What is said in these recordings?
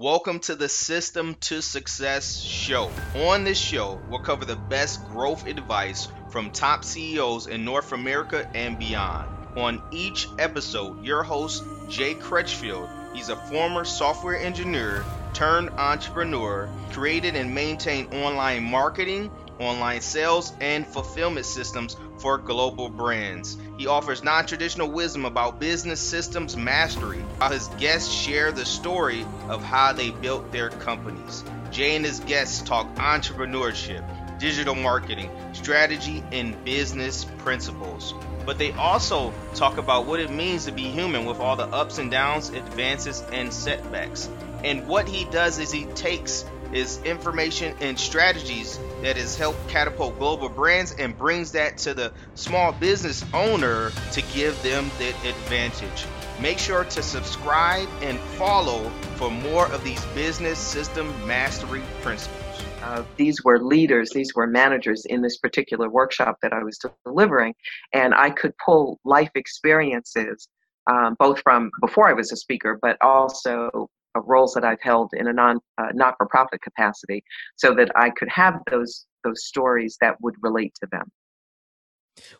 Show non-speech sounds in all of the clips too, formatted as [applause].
Welcome to the System to Success show. On this show, we'll cover the best growth advice from top CEOs in North America and beyond. On each episode, your host, Jay Crutchfield, he's a former software engineer turned entrepreneur, created and maintained online marketing, online sales, and fulfillment systems for global brands. He offers non traditional wisdom about business systems mastery, while his guests share the story of how they built their companies. Jay and his guests talk entrepreneurship, digital marketing, strategy, and business principles. But they also talk about what it means to be human with all the ups and downs, advances, and setbacks. And what he does is he takes is information and strategies that has helped catapult global brands and brings that to the small business owner to give them that advantage. Make sure to subscribe and follow for more of these business system mastery principles. Uh, these were leaders, these were managers in this particular workshop that I was delivering, and I could pull life experiences um, both from before I was a speaker, but also roles that I've held in a non uh, not for profit capacity, so that I could have those those stories that would relate to them.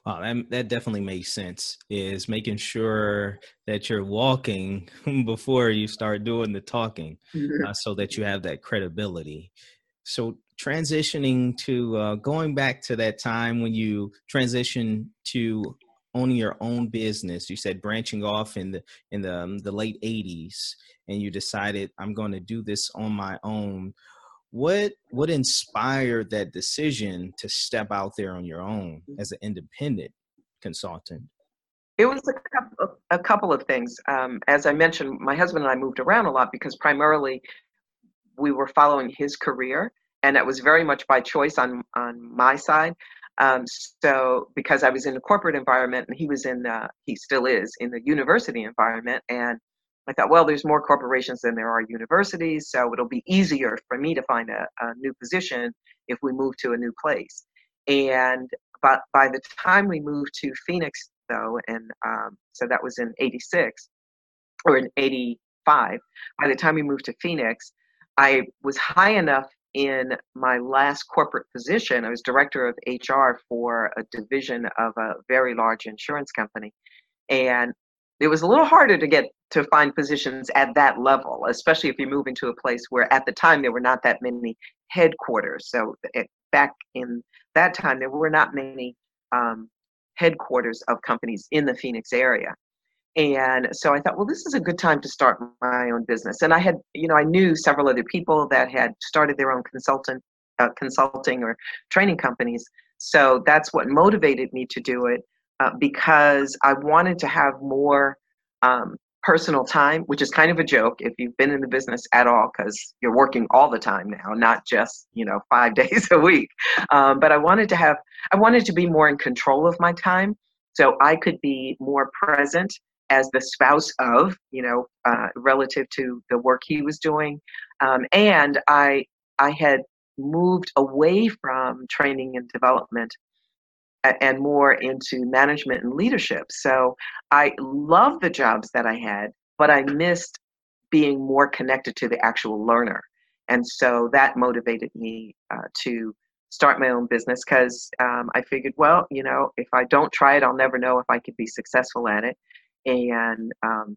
Wow, that, that definitely makes sense. Is making sure that you're walking [laughs] before you start doing the talking, mm-hmm. uh, so that you have that credibility. So transitioning to uh, going back to that time when you transition to owning your own business. You said branching off in the in the um, the late 80s and you decided i'm going to do this on my own. What what inspired that decision to step out there on your own as an independent consultant? It was a couple of, a couple of things. Um, as i mentioned my husband and i moved around a lot because primarily we were following his career and that was very much by choice on on my side um, so because I was in a corporate environment and he was in, uh, he still is in the university environment, and I thought, well, there's more corporations than there are universities, so it'll be easier for me to find a, a new position if we move to a new place. And but by the time we moved to Phoenix, though, and um, so that was in '86 or in '85. By the time we moved to Phoenix, I was high enough in my last corporate position, I was director of HR for a division of a very large insurance company. And it was a little harder to get to find positions at that level, especially if you move into a place where at the time there were not that many headquarters. So it, back in that time, there were not many um, headquarters of companies in the Phoenix area. And so I thought, well, this is a good time to start my own business. And I had, you know, I knew several other people that had started their own consultant, uh, consulting or training companies. So that's what motivated me to do it uh, because I wanted to have more um, personal time, which is kind of a joke if you've been in the business at all, because you're working all the time now, not just you know [laughs] five days a week. Um, but I wanted to have, I wanted to be more in control of my time, so I could be more present as the spouse of, you know, uh, relative to the work he was doing. Um, and I, I had moved away from training and development and more into management and leadership. So I loved the jobs that I had, but I missed being more connected to the actual learner. And so that motivated me uh, to start my own business because um, I figured, well, you know, if I don't try it, I'll never know if I could be successful at it and um,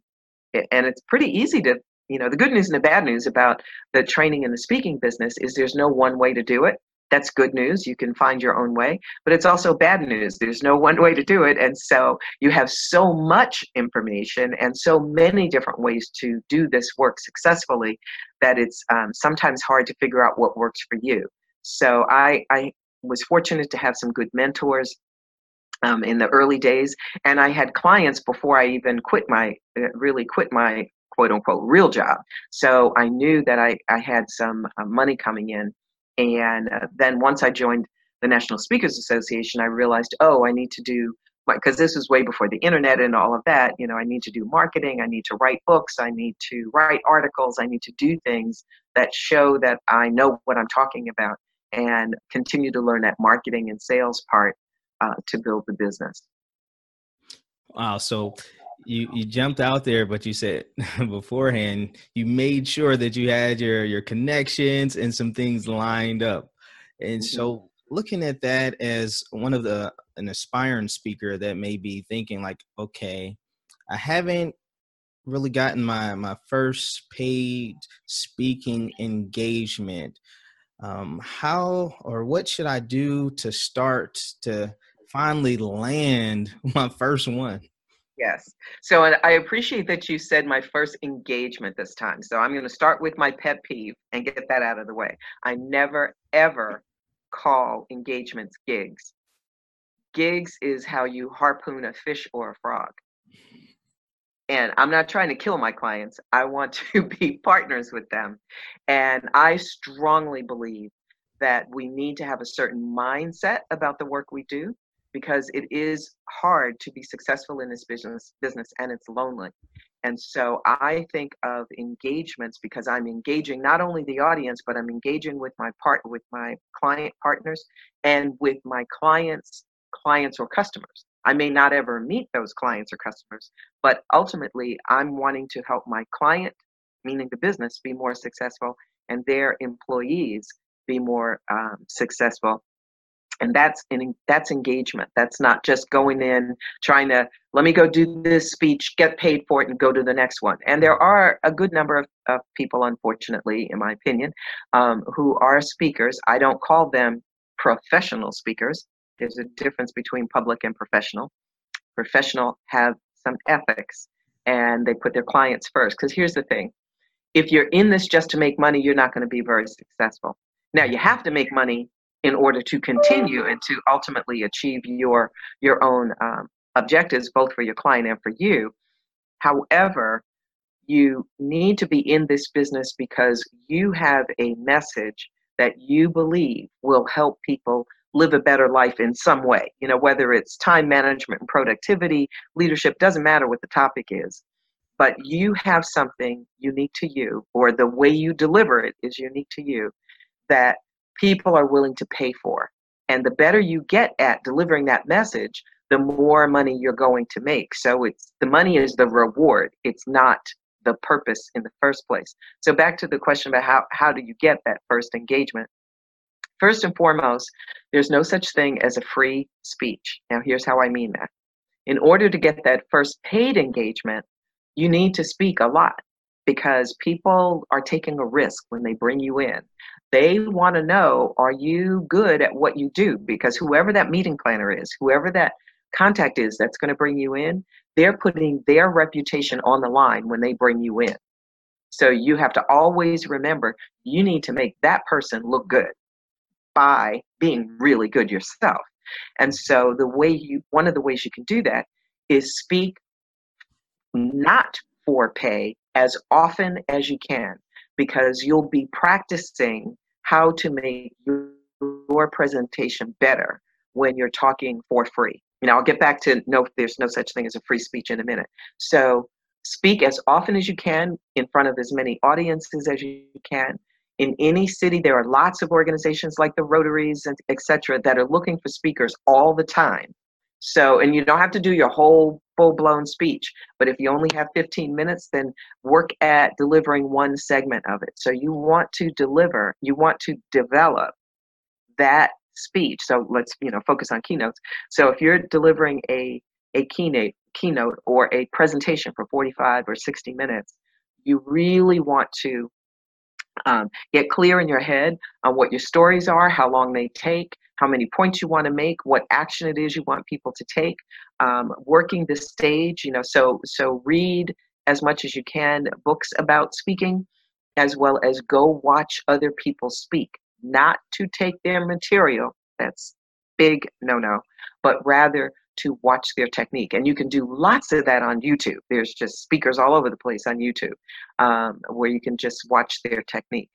and it's pretty easy to you know the good news and the bad news about the training and the speaking business is there's no one way to do it. That's good news you can find your own way but it's also bad news there's no one way to do it and so you have so much information and so many different ways to do this work successfully that it's um, sometimes hard to figure out what works for you. So i i was fortunate to have some good mentors um, in the early days. And I had clients before I even quit my, uh, really quit my quote unquote real job. So I knew that I, I had some uh, money coming in. And uh, then once I joined the National Speakers Association, I realized, oh, I need to do, because this was way before the internet and all of that, you know, I need to do marketing, I need to write books, I need to write articles, I need to do things that show that I know what I'm talking about and continue to learn that marketing and sales part uh, to build the business. Wow. So you you jumped out there, but you said [laughs] beforehand you made sure that you had your your connections and some things lined up. And mm-hmm. so looking at that as one of the an aspiring speaker that may be thinking like, okay, I haven't really gotten my my first paid speaking engagement. Um, how or what should I do to start to finally land [laughs] my first one? Yes. So I appreciate that you said my first engagement this time. So I'm going to start with my pet peeve and get that out of the way. I never, ever call engagements gigs. Gigs is how you harpoon a fish or a frog. And I'm not trying to kill my clients. I want [laughs] to be partners with them. And I strongly believe that we need to have a certain mindset about the work we do because it is hard to be successful in this business business and it's lonely. And so i think of engagements because i'm engaging not only the audience but i'm engaging with my part with my client partners and with my clients clients or customers. I may not ever meet those clients or customers but ultimately i'm wanting to help my client meaning the business be more successful and their employees be more um, successful and that's in, that's engagement. That's not just going in trying to let me go do this speech get paid for it and go to the next one. And there are a good number of, of people unfortunately in my opinion um, who are speakers. I don't call them professional speakers. There's a difference between public and professional. Professional have some ethics and they put their clients first. Because here's the thing. If you're in this just to make money you're not going to be very successful. Now you have to make money in order to continue and to ultimately achieve your your own um, objectives both for your client and for you. However you need to be in this business because you have a message that you believe will help people live a better life in some way. You know whether it's time management and productivity leadership doesn't matter what the topic is. But you have something unique to you or the way you deliver it is unique to you that people are willing to pay for. And the better you get at delivering that message, the more money you're going to make. So it's the money is the reward. It's not the purpose in the first place. So back to the question about how, how do you get that first engagement? First and foremost, there's no such thing as a free speech. Now here's how I mean that. In order to get that first paid engagement, you need to speak a lot because people are taking a risk when they bring you in they want to know are you good at what you do? Because whoever that meeting planner is whoever that contact is that's going to bring you in they're putting their reputation on the line when they bring you in. So you have to always remember you need to make that person look good by being really good yourself. And so the way you one of the ways you can do that is speak not for pay as often as you can because you'll be practicing how to make your presentation better when you're talking for free. You know, I'll get back to no, there's no such thing as a free speech in a minute. So speak as often as you can in front of as many audiences as you can. In any city, there are lots of organizations like the Rotaries and etc. that are looking for speakers all the time. So, and you don't have to do your whole full blown speech. But if you only have 15 minutes, then work at delivering one segment of it. So you want to deliver, you want to develop that speech. So let's, you know, focus on keynotes. So if you're delivering a, a keynote, keynote or a presentation for 45 or 60 minutes, you really want to um, get clear in your head on what your stories are, how long they take, how many points you want to make, what action it is you want people to take, um, working the stage. You know, so so read as much as you can books about speaking, as well as go watch other people speak. Not to take their material. That's big no no, but rather to watch their technique. And you can do lots of that on YouTube. There's just speakers all over the place on YouTube um, where you can just watch their technique.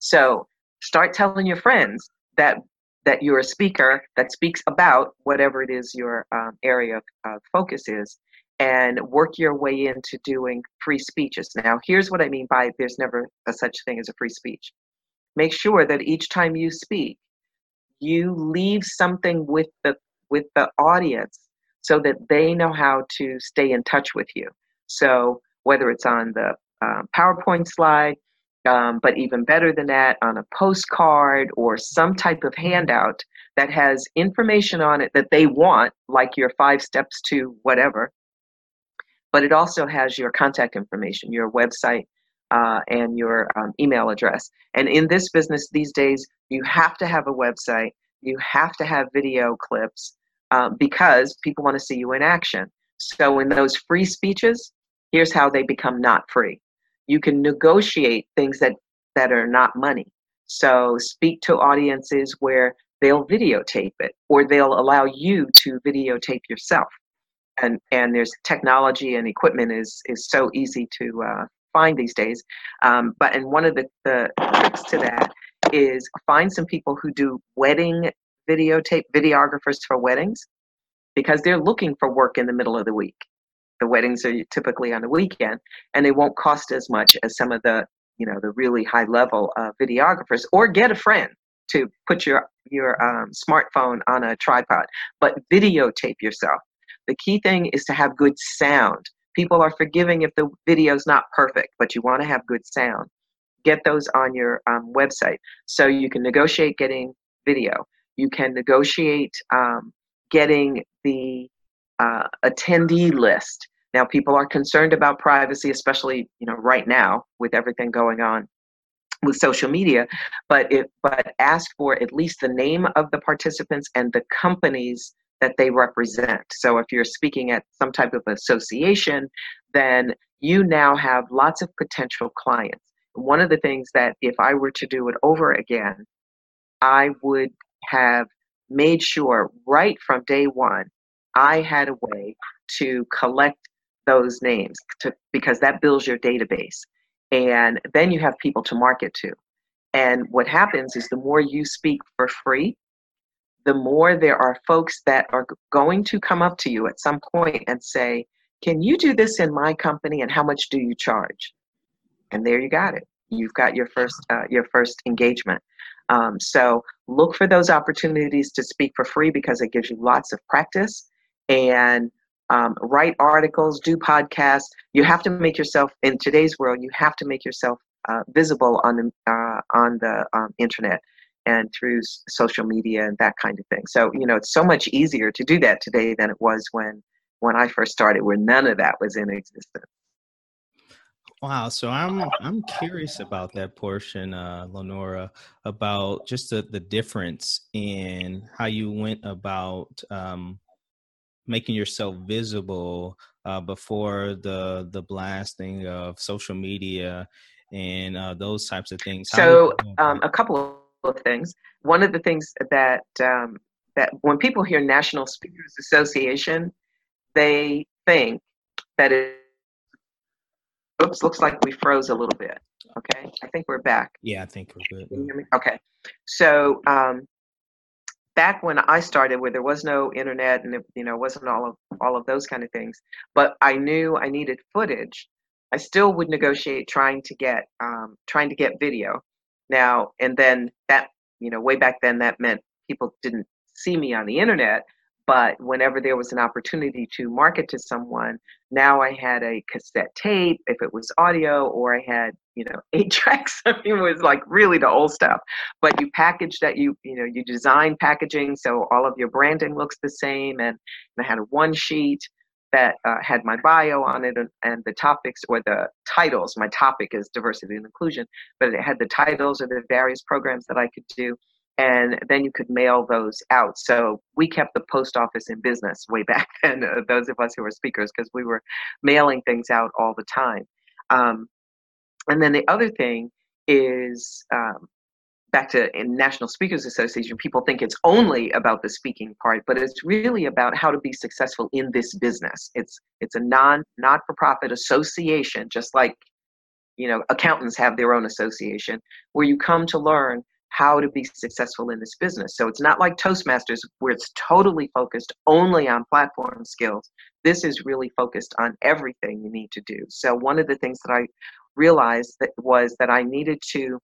So start telling your friends that that you're a speaker that speaks about whatever it is your um, area of uh, focus is and work your way into doing free speeches. Now, here's what I mean by there's never a such thing as a free speech. Make sure that each time you speak, you leave something with the with the audience so that they know how to stay in touch with you. So whether it's on the uh, PowerPoint slide, um, but even better than that, on a postcard or some type of handout that has information on it that they want, like your five steps to whatever. But it also has your contact information, your website, uh, and your um, email address. And in this business these days, you have to have a website, you have to have video clips um, because people want to see you in action. So in those free speeches, here's how they become not free. You can negotiate things that, that are not money. So speak to audiences where they'll videotape it or they'll allow you to videotape yourself. And, and there's technology and equipment is, is so easy to uh, find these days. Um, but and one of the, the tricks to that is find some people who do wedding videotape videographers for weddings because they're looking for work in the middle of the week. The weddings are typically on the weekend, and they won't cost as much as some of the you know the really high level uh, videographers. Or get a friend to put your your um, smartphone on a tripod, but videotape yourself. The key thing is to have good sound. People are forgiving if the video is not perfect, but you want to have good sound. Get those on your um, website so you can negotiate getting video. You can negotiate um, getting the uh, attendee list. Now, people are concerned about privacy, especially you know right now with everything going on with social media. But it but ask for at least the name of the participants and the companies that they represent. So if you're speaking at some type of association, then you now have lots of potential clients. One of the things that if I were to do it over again, I would have made sure right from day one I had a way to collect those names to, because that builds your database. And then you have people to market to. And what happens is the more you speak for free, the more there are folks that are going to come up to you at some point and say, Can you do this in my company and how much do you charge? And there you got it. You've got your first uh, your first engagement. Um, so look for those opportunities to speak for free because it gives you lots of practice and um, write articles, do podcasts. You have to make yourself in today's world. You have to make yourself uh, visible on the uh, on the um, internet and through social media and that kind of thing. So you know, it's so much easier to do that today than it was when when I first started, where none of that was in existence. Wow, so I'm I'm curious about that portion, uh, Lenora, about just the, the difference in how you went about um, making yourself visible uh, before the the blasting of social media and uh, those types of things. So, um, a couple of things. One of the things that um, that when people hear National Speakers Association, they think that it Oops, looks like we froze a little bit. Okay, I think we're back. Yeah, I think we're good. Can you hear me? Okay, so um, back when I started, where there was no internet and it, you know wasn't all of all of those kind of things, but I knew I needed footage. I still would negotiate trying to get um, trying to get video. Now and then that you know way back then that meant people didn't see me on the internet, but whenever there was an opportunity to market to someone now i had a cassette tape if it was audio or i had you know [laughs] eight tracks. I mean it was like really the old stuff. But you package that you you know you design packaging so all of your branding looks the same and, and i had a one sheet that uh, had my bio on it and, and the topics or the titles. My topic is diversity and inclusion but it had the titles of the various programs that i could do and then you could mail those out. So we kept the post office in business way [laughs] back then, uh, those of us who were speakers, because we were mailing things out all the time. Um, and then the other thing is um, back to National Speakers Association, people think it's only about the speaking part, but it's really about how to be successful in this business. It's it's a non not for profit association, just like you know accountants have their own association, where you come to learn how to be successful in this business. So it's not like Toastmasters where it's totally focused only on platform skills. This is really focused on everything you need to do. So one of the things that I realized that was that I needed to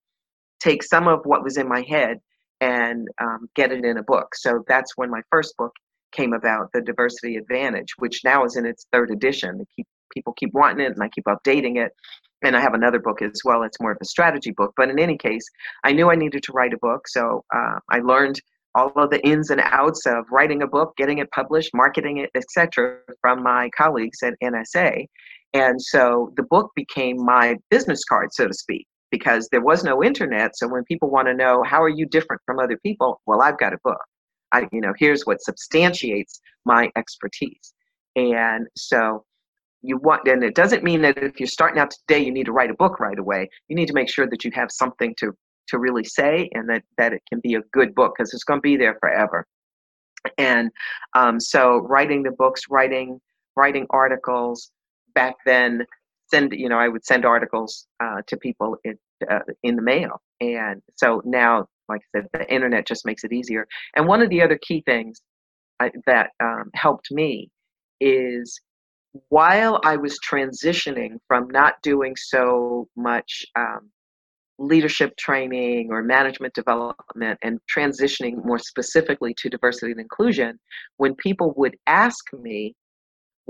take some of what was in my head and um, get it in a book. So that's when my first book came about, the Diversity Advantage, which now is in its third edition. Keep, people keep wanting it, and I keep updating it. And I have another book as well. It's more of a strategy book. But in any case, I knew I needed to write a book, so uh, I learned all of the ins and outs of writing a book, getting it published, marketing it, etc., from my colleagues at NSA. And so the book became my business card, so to speak, because there was no internet. So when people want to know how are you different from other people, well, I've got a book. I, you know, here's what substantiates my expertise. And so you want, and it doesn't mean that if you're starting out today, you need to write a book right away. You need to make sure that you have something to to really say and that that it can be a good book because it's going to be there forever. And um, so writing the books, writing writing articles back then send you know i would send articles uh, to people in, uh, in the mail and so now like i said the internet just makes it easier and one of the other key things I, that um, helped me is while i was transitioning from not doing so much um, leadership training or management development and transitioning more specifically to diversity and inclusion when people would ask me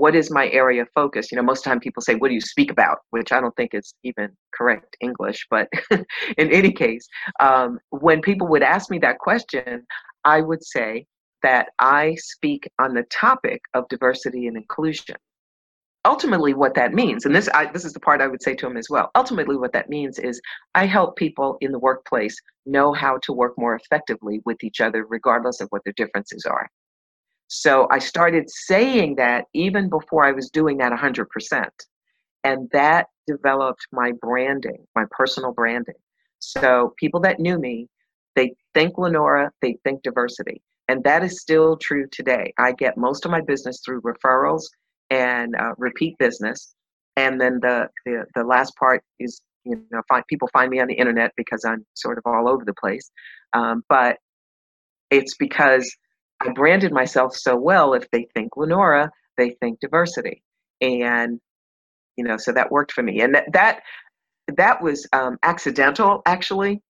what is my area of focus? You know, most time people say, what do you speak about? Which I don't think is even correct English. But [laughs] in any case, um, when people would ask me that question, I would say that I speak on the topic of diversity and inclusion. Ultimately, what that means, and this I, this is the part I would say to him as well. Ultimately, what that means is I help people in the workplace know how to work more effectively with each other, regardless of what their differences are. So I started saying that even before I was doing that 100%. And that developed my branding, my personal branding. So people that knew me, they think Lenora, they think diversity. And that is still true today. I get most of my business through referrals and uh, repeat business. And then the, the, the last part is, you know, find, people find me on the internet because I'm sort of all over the place. Um, but it's because I branded myself so well. If they think Lenora, they think diversity, and you know, so that worked for me. And that that that was um, accidental, actually,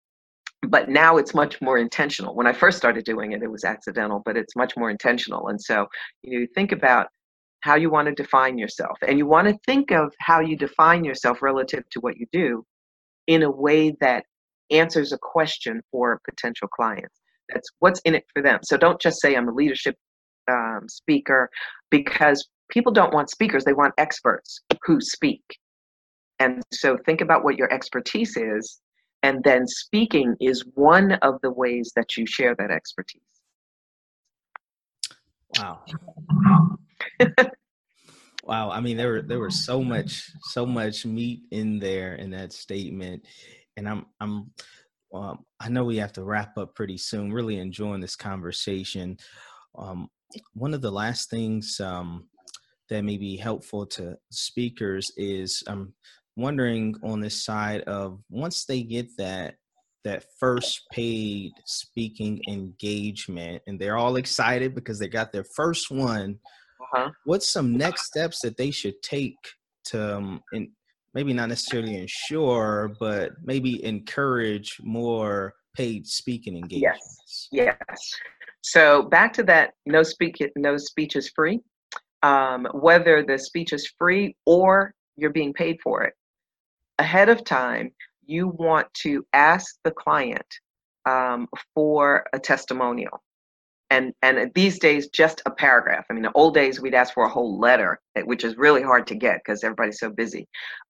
but now it's much more intentional. When I first started doing it, it was accidental, but it's much more intentional. And so, you know, you think about how you want to define yourself, and you want to think of how you define yourself relative to what you do in a way that answers a question for potential clients. That's what's in it for them. So don't just say I'm a leadership um, speaker because people don't want speakers, they want experts who speak. And so think about what your expertise is, and then speaking is one of the ways that you share that expertise. Wow. Wow. I mean, there were there was so much so much meat in there in that statement, and I'm I'm um, I know we have to wrap up pretty soon. Really enjoying this conversation. Um, one of the last things um, that may be helpful to speakers is I'm wondering on this side of once they get that that first paid speaking engagement and they're all excited because they got their first one uh-huh. what's some next steps that they should take to um, in, maybe not necessarily ensure, but maybe encourage more paid speaking engagements. Yes. Yes. So back to that no speak no speech is free. Um, whether the speech is free or you're being paid for it. Ahead of time, you want to ask the client um, for a testimonial and and these days just a paragraph. I mean the old days we'd ask for a whole letter eh, which is really hard to get because everybody's so busy.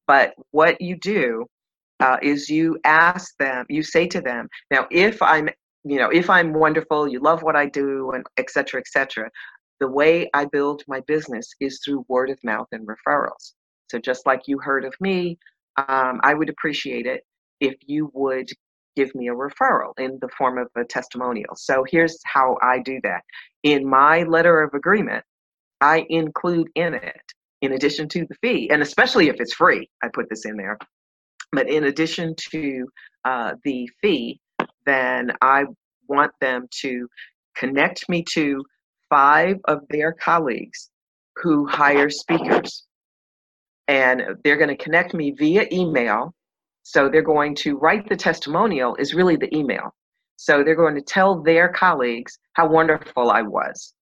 But what you do uh, is you ask them you say to them now if i'm you know if i'm wonderful you love what i do and etc cetera, etc cetera, the way i build my business is through word of mouth and referrals. So just like you heard of me um, i would appreciate it if you would give me a referral in the form of a testimonial. So here's how I do that. In my letter of agreement, I include in it, in addition to the fee, and especially if it's free, I put this in there. But in addition to uh, the fee, then I want them to connect me to five of their colleagues who hire speakers. And they're going to connect me via email so they're going to write the testimonial is really the email. So they're going to tell their colleagues how wonderful I was.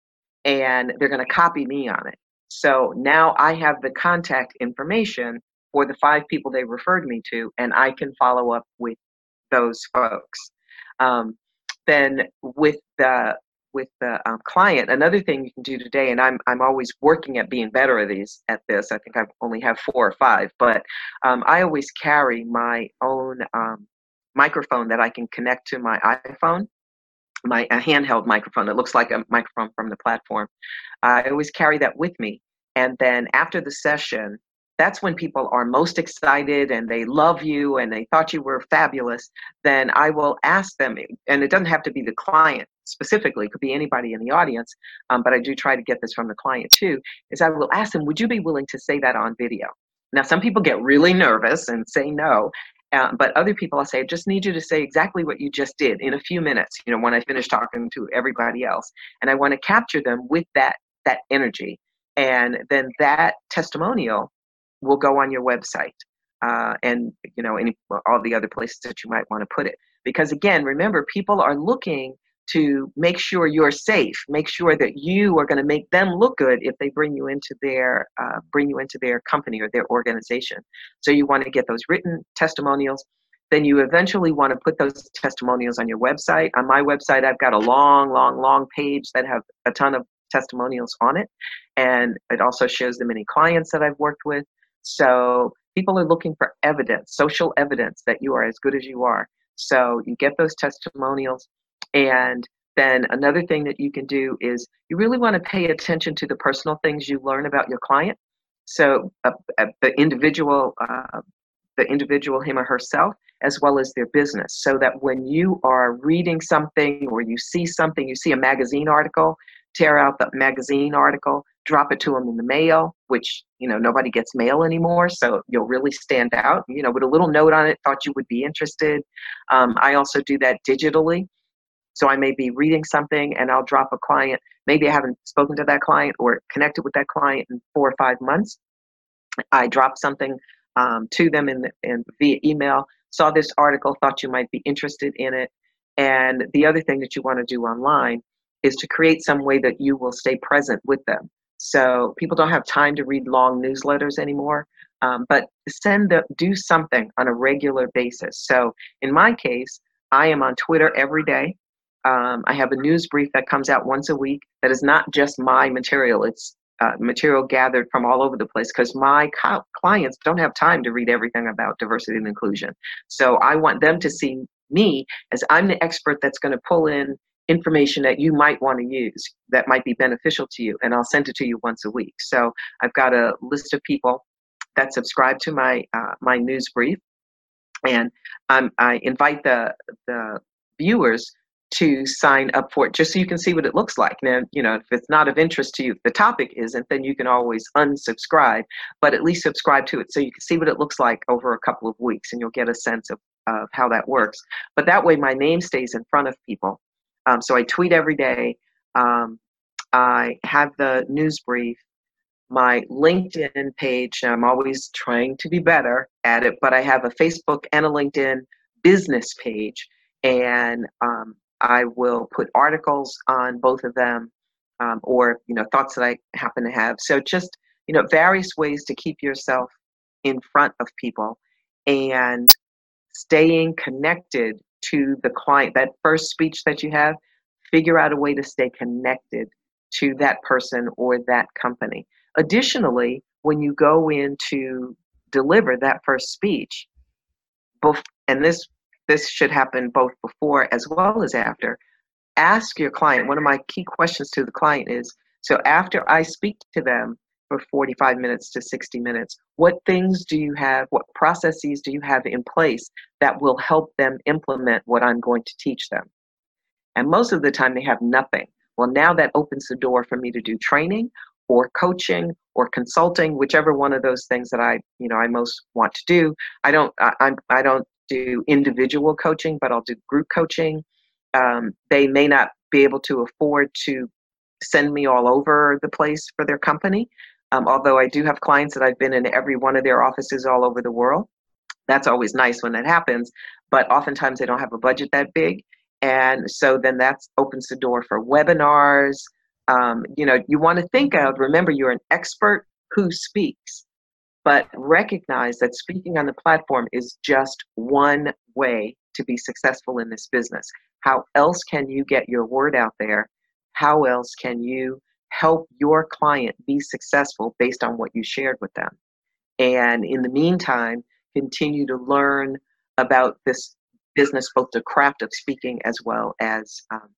and they're going to copy me on it. So now I have the contact information for the five people they referred me to, and I can follow up with those folks. Um, then with the with the um, client, another thing you can do today, and I'm I'm always working at being better at these at this. I think I only have four or five, but um, I always carry my own um, microphone that I can connect to my iPhone, my a handheld microphone that looks like a microphone from the platform. I always carry that with me, and then after the session, that's when people are most excited and they love you and they thought you were fabulous, then I will ask them, and it doesn't have to be the client specifically, it could be anybody in the audience, um, but I do try to get this from the client too, is I will ask them, would you be willing to say that on video? Now, some people get really nervous and say no, uh, but other people, I'll say, I just need you to say exactly what you just did in a few minutes, you know, when I finish talking to everybody else. And I want to capture them with that, that energy. And then that testimonial will go on your website uh, and you know any all the other places that you might want to put it. Because again remember people are looking to make sure you're safe make sure that you are going to make them look good if they bring you into their uh, bring you into their company or their organization. So you want to get those written testimonials. Then you eventually want to put those testimonials on your website. On my website i've got a long long long page that have a ton of testimonials on it and it also shows the many clients that i've worked with so people are looking for evidence, social evidence that you are as good as you are. So you get those testimonials. And then another thing that you can do is you really want to pay attention to the personal things you learn about your client. So uh, uh, the individual, uh, the individual, him or herself, as well as their business, so that when you are reading something or you see something, you see a magazine article, tear out the magazine article, drop it to them in the mail, which, you know, nobody gets mail anymore. So you'll really stand out, you know, with a little note on it, thought you would be interested. Um, I also do that digitally. So I may be reading something and I'll drop a client. Maybe I haven't spoken to that client or connected with that client in four or five months. I drop something um, to them in, the, in via email. Saw this article, thought you might be interested in it. And the other thing that you want to do online is to create some way that you will stay present with them. So people don't have time to read long newsletters anymore. Um, but send the do something on a regular basis. So in my case, I am on Twitter every day. Um, I have a news brief that comes out once a week that is not just my material. It's uh, material gathered from all over the place because my co- clients don't have time to read everything about diversity and inclusion. So I want them to see me as I'm the expert that's going to pull in information that you might want to use that might be beneficial to you and i'll send it to you once a week. So i've got a list of people that subscribe to my uh, my news brief and um, i invite the the viewers to sign up for it just so you can see what it looks like. Now you know if it's not of interest to you if the topic isn't then you can always unsubscribe but at least subscribe to it so you can see what it looks like over a couple of weeks and you'll get a sense of, of how that works. But that way my name stays in front of people um, so I tweet every day. Um, I have the news brief. My LinkedIn page, I'm always trying to be better at it, but I have a Facebook and a LinkedIn business page. And um, I will put articles on both of them um, or, you know, thoughts that I happen to have. So just, you know, various ways to keep yourself in front of people and staying connected to the client, that first speech that you have, figure out a way to stay connected to that person or that company. Additionally, when you go in to deliver that first speech, and this this should happen both before as well as after, ask your client. One of my key questions to the client is so after I speak to them for 45 minutes to 60 minutes, what things do you have, what processes do you have in place that will help them implement what I'm going to teach them? And most of the time they have nothing. Well, now that opens the door for me to do training or coaching or consulting, whichever one of those things that I, you know, I most want to do. I don't, I, I'm, I don't do individual coaching, but I'll do group coaching. Um, they may not be able to afford to send me all over the place for their company. Um, although I do have clients that I've been in every one of their offices all over the world. That's always nice when that happens, but oftentimes they don't have a budget that big. And so then that opens the door for webinars, Um, you know, you want to think of, remember, you're an expert who speaks, but recognize that speaking on the platform is just one way to be successful in this business. How else can you get your word out there? How else can you help your client be successful based on what you shared with them? And in the meantime, continue to learn about this business, both the craft of speaking as well as um,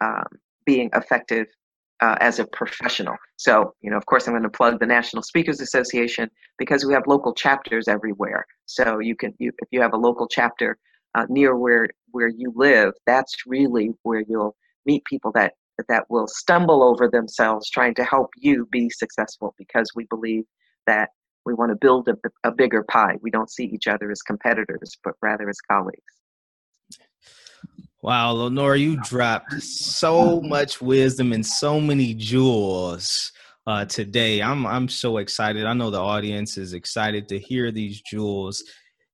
um, being effective uh, as a professional. So, you know, of course, I'm going to plug the National Speakers Association because we have local chapters everywhere. So you can, you, if you have a local chapter uh, near where where you live, that's really where you'll meet people that that will stumble over themselves trying to help you be successful because we believe that we want to build a, a bigger pie. We don't see each other as competitors, but rather as colleagues. Wow, Lenora, you dropped so much wisdom and so many jewels uh, today. I'm I'm so excited. I know the audience is excited to hear these jewels.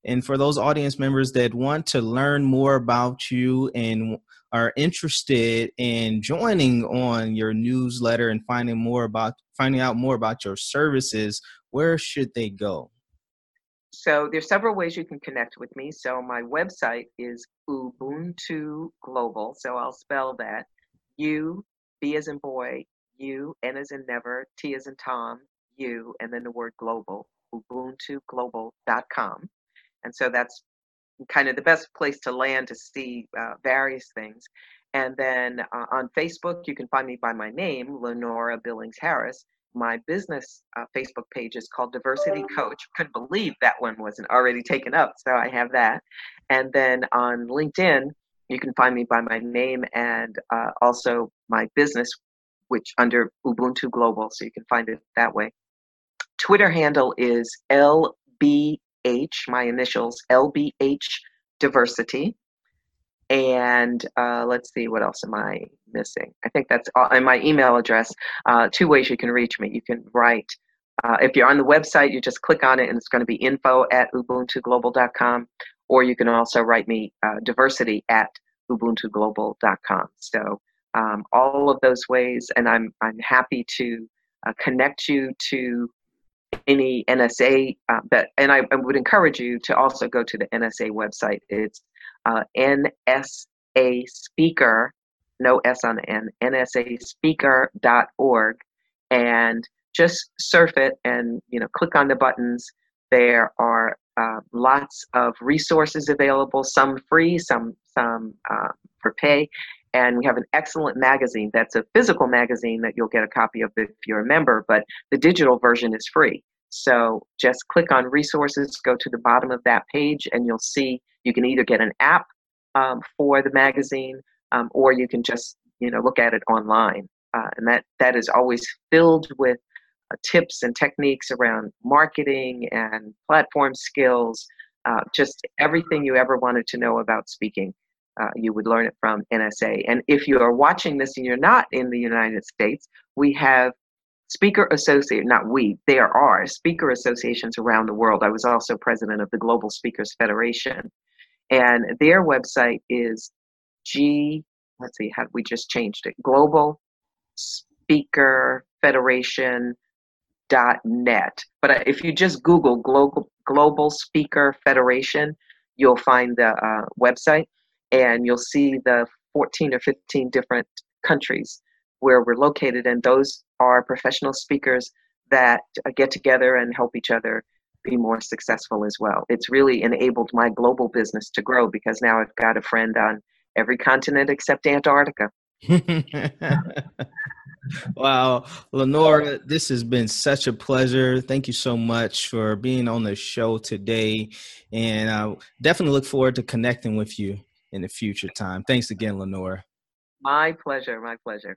And for those audience members that want to learn more about you and are interested in joining on your newsletter and finding more about finding out more about your services, where should they go? So there's several ways you can connect with me. So my website is Ubuntu Global. So I'll spell that U B as in boy, U N as in never, T as in Tom, U, and then the word global. UbuntuGlobal.com. And so that's kind of the best place to land to see uh, various things. And then uh, on Facebook, you can find me by my name, Lenora Billings Harris. My business uh, Facebook page is called Diversity Coach. Couldn't believe that one wasn't already taken up, so I have that. And then on LinkedIn, you can find me by my name and uh, also my business, which under Ubuntu Global, so you can find it that way. Twitter handle is LB H, my initials, LBH Diversity. And uh, let's see, what else am I missing? I think that's all. And my email address, uh, two ways you can reach me. You can write, uh, if you're on the website, you just click on it and it's going to be info at ubuntuglobal.com. Or you can also write me uh, diversity at ubuntuglobal.com. So um, all of those ways, and I'm, I'm happy to uh, connect you to any NSA, uh, but and I, I, would encourage you to also go to the NSA website. It's uh, NSA Speaker, no S on the N, NSASpeaker.org, and just surf it and you know click on the buttons. There are uh, lots of resources available, some free, some some uh, for pay, and we have an excellent magazine that's a physical magazine that you'll get a copy of if you're a member, but the digital version is free. So just click on resources, go to the bottom of that page, and you'll see you can either get an app um, for the magazine um, or you can just you know look at it online. Uh, and that, that is always filled with uh, tips and techniques around marketing and platform skills, uh, just everything you ever wanted to know about speaking. Uh, you would learn it from NSA. And if you are watching this and you're not in the United States, we have speaker associate not we there are speaker associations around the world. I was also president of the global speakers federation. And their website is g let's see how we just changed it global speaker federation dot net. But if you just google global global speaker federation you'll find the uh, website and you'll see the 14 or 15 different countries where we're located, and those are professional speakers that uh, get together and help each other be more successful as well. It's really enabled my global business to grow because now I've got a friend on every continent except Antarctica. [laughs] wow, Lenora, this has been such a pleasure. Thank you so much for being on the show today. And I definitely look forward to connecting with you in the future time. Thanks again, Lenora. My pleasure. My pleasure.